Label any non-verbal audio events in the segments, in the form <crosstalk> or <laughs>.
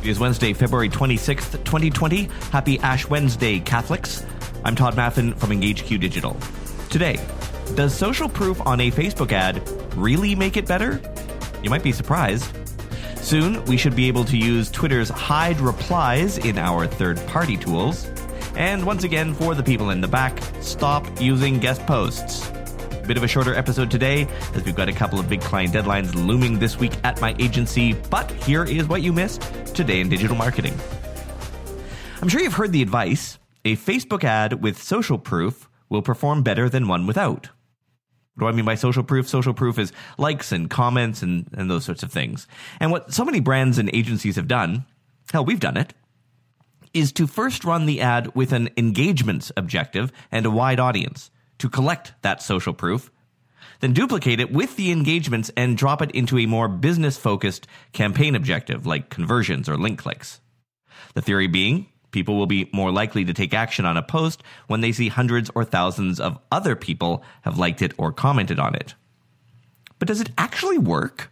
It is Wednesday, February 26th, 2020. Happy Ash Wednesday, Catholics. I'm Tod Maffin from EngageQ Digital. Today, does social proof on a Facebook ad really make it better? You might be surprised. Soon, we should be able to use Twitter's hide replies in our third party tools. And once again, for the people in the back, stop using guest posts. Bit of a shorter episode today, as we've got a couple of big client deadlines looming this week at my agency. But here is what you missed today in digital marketing. I'm sure you've heard the advice a Facebook ad with social proof will perform better than one without. What do I mean by social proof? Social proof is likes and comments and, and those sorts of things. And what so many brands and agencies have done, hell, we've done it, is to first run the ad with an engagements objective and a wide audience to collect that social proof, then duplicate it with the engagements and drop it into a more business focused campaign objective like conversions or link clicks. The theory being, people will be more likely to take action on a post when they see hundreds or thousands of other people have liked it or commented on it. But does it actually work?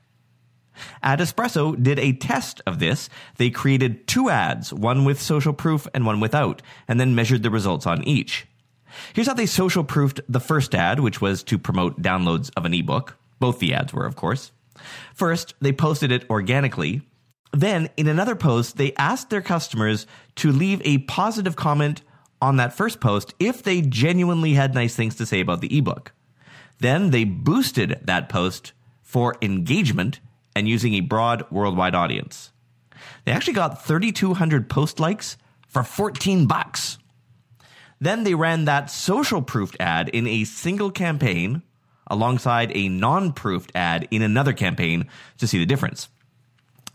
Adespresso did a test of this. They created two ads, one with social proof and one without, and then measured the results on each. Here's how they social proofed the first ad, which was to promote downloads of an ebook. Both the ads were, of course. First, they posted it organically. Then, in another post, they asked their customers to leave a positive comment on that first post if they genuinely had nice things to say about the ebook. Then they boosted that post for engagement and using a broad worldwide audience. They actually got 3,200 post likes for 14 bucks. Then they ran that social proofed ad in a single campaign alongside a non proofed ad in another campaign to see the difference.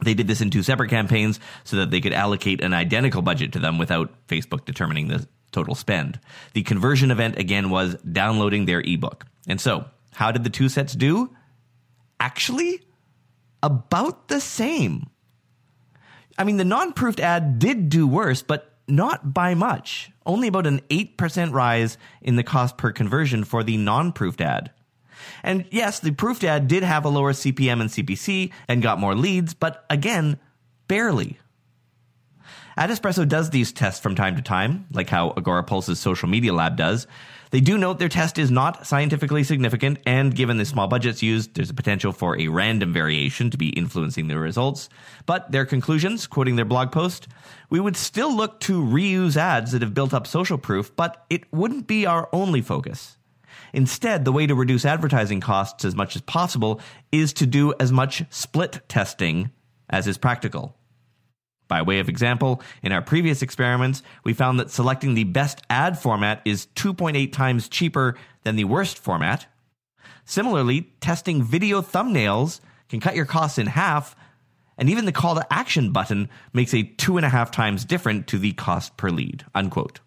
They did this in two separate campaigns so that they could allocate an identical budget to them without Facebook determining the total spend. The conversion event again was downloading their ebook. And so, how did the two sets do? Actually, about the same. I mean, the non proofed ad did do worse, but not by much, only about an 8% rise in the cost per conversion for the non proofed ad. And yes, the proofed ad did have a lower CPM and CPC and got more leads, but again, barely. Adespresso does these tests from time to time, like how Agorapulse's social media lab does. They do note their test is not scientifically significant, and given the small budgets used, there's a potential for a random variation to be influencing the results. But their conclusions, quoting their blog post, we would still look to reuse ads that have built up social proof, but it wouldn't be our only focus. Instead, the way to reduce advertising costs as much as possible is to do as much split testing as is practical. By way of example, in our previous experiments, we found that selecting the best ad format is 2.8 times cheaper than the worst format. Similarly, testing video thumbnails can cut your costs in half, and even the call to action button makes a two and a half times different to the cost per lead. Unquote.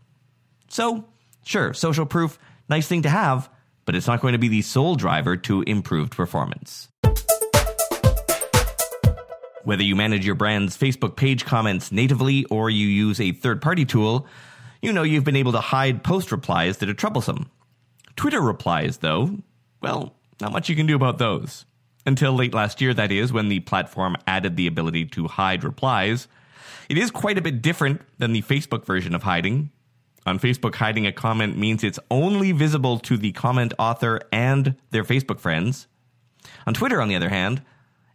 So, sure, social proof, nice thing to have, but it's not going to be the sole driver to improved performance. Whether you manage your brand's Facebook page comments natively or you use a third party tool, you know you've been able to hide post replies that are troublesome. Twitter replies, though, well, not much you can do about those. Until late last year, that is, when the platform added the ability to hide replies. It is quite a bit different than the Facebook version of hiding. On Facebook, hiding a comment means it's only visible to the comment author and their Facebook friends. On Twitter, on the other hand,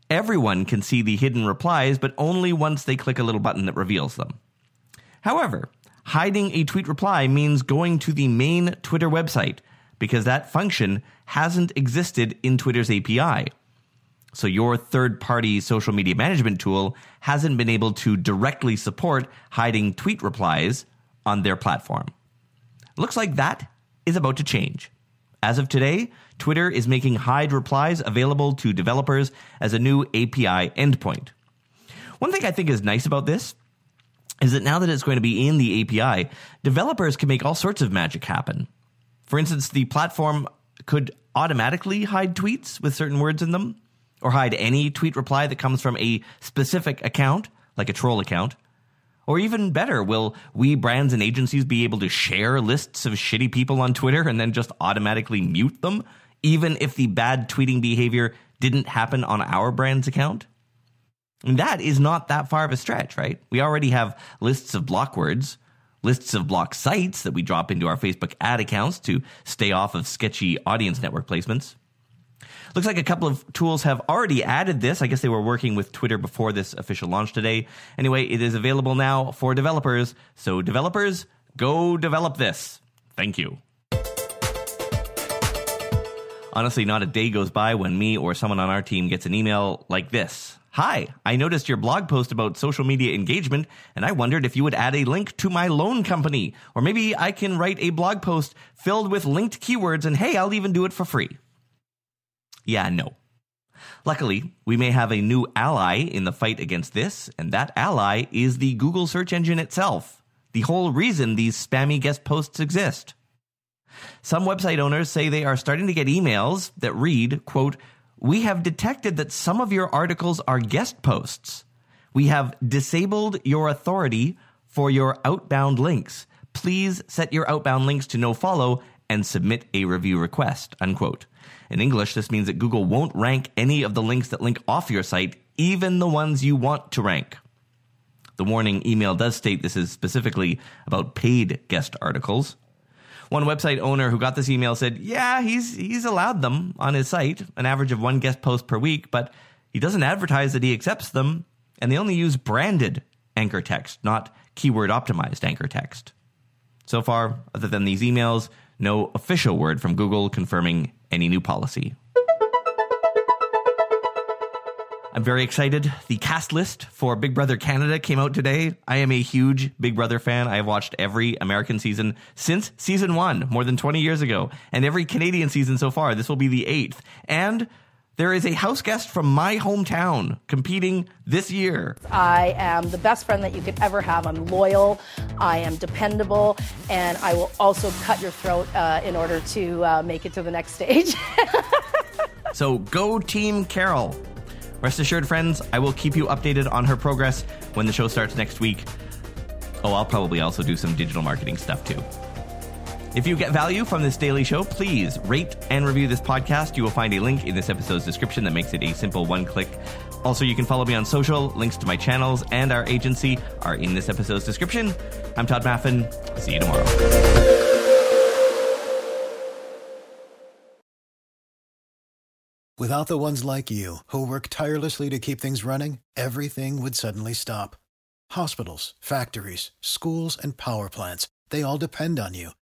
Everyone can see the hidden replies, but only once they click a little button that reveals them. However, hiding a tweet reply means going to the main Twitter website because that function hasn't existed in Twitter's API. So your third party social media management tool hasn't been able to directly support hiding tweet replies on their platform. Looks like that is about to change. As of today, Twitter is making hide replies available to developers as a new API endpoint. One thing I think is nice about this is that now that it's going to be in the API, developers can make all sorts of magic happen. For instance, the platform could automatically hide tweets with certain words in them, or hide any tweet reply that comes from a specific account, like a troll account. Or even better, will we brands and agencies be able to share lists of shitty people on Twitter and then just automatically mute them, even if the bad tweeting behavior didn't happen on our brand's account? And that is not that far of a stretch, right? We already have lists of block words, lists of block sites that we drop into our Facebook ad accounts to stay off of sketchy audience network placements. Looks like a couple of tools have already added this. I guess they were working with Twitter before this official launch today. Anyway, it is available now for developers. So, developers, go develop this. Thank you. Honestly, not a day goes by when me or someone on our team gets an email like this. Hi, I noticed your blog post about social media engagement, and I wondered if you would add a link to my loan company. Or maybe I can write a blog post filled with linked keywords, and hey, I'll even do it for free. Yeah, no. Luckily, we may have a new ally in the fight against this, and that ally is the Google search engine itself. The whole reason these spammy guest posts exist. Some website owners say they are starting to get emails that read, quote, we have detected that some of your articles are guest posts. We have disabled your authority for your outbound links. Please set your outbound links to no follow and submit a review request, unquote. In English, this means that Google won't rank any of the links that link off your site, even the ones you want to rank. The warning email does state this is specifically about paid guest articles. One website owner who got this email said, "Yeah, he's he's allowed them on his site, an average of one guest post per week, but he doesn't advertise that he accepts them, and they only use branded anchor text, not keyword optimized anchor text." So far, other than these emails, no official word from Google confirming any new policy. I'm very excited. The cast list for Big Brother Canada came out today. I am a huge Big Brother fan. I have watched every American season since season one, more than 20 years ago, and every Canadian season so far. This will be the eighth. And there is a house guest from my hometown competing this year. I am the best friend that you could ever have. I'm loyal, I am dependable, and I will also cut your throat uh, in order to uh, make it to the next stage. <laughs> so go, Team Carol. Rest assured, friends, I will keep you updated on her progress when the show starts next week. Oh, I'll probably also do some digital marketing stuff too. If you get value from this daily show, please rate and review this podcast. You will find a link in this episode's description that makes it a simple one click. Also, you can follow me on social. Links to my channels and our agency are in this episode's description. I'm Tod Maffin. See you tomorrow. Without the ones like you, who work tirelessly to keep things running, everything would suddenly stop. Hospitals, factories, schools, and power plants, they all depend on you.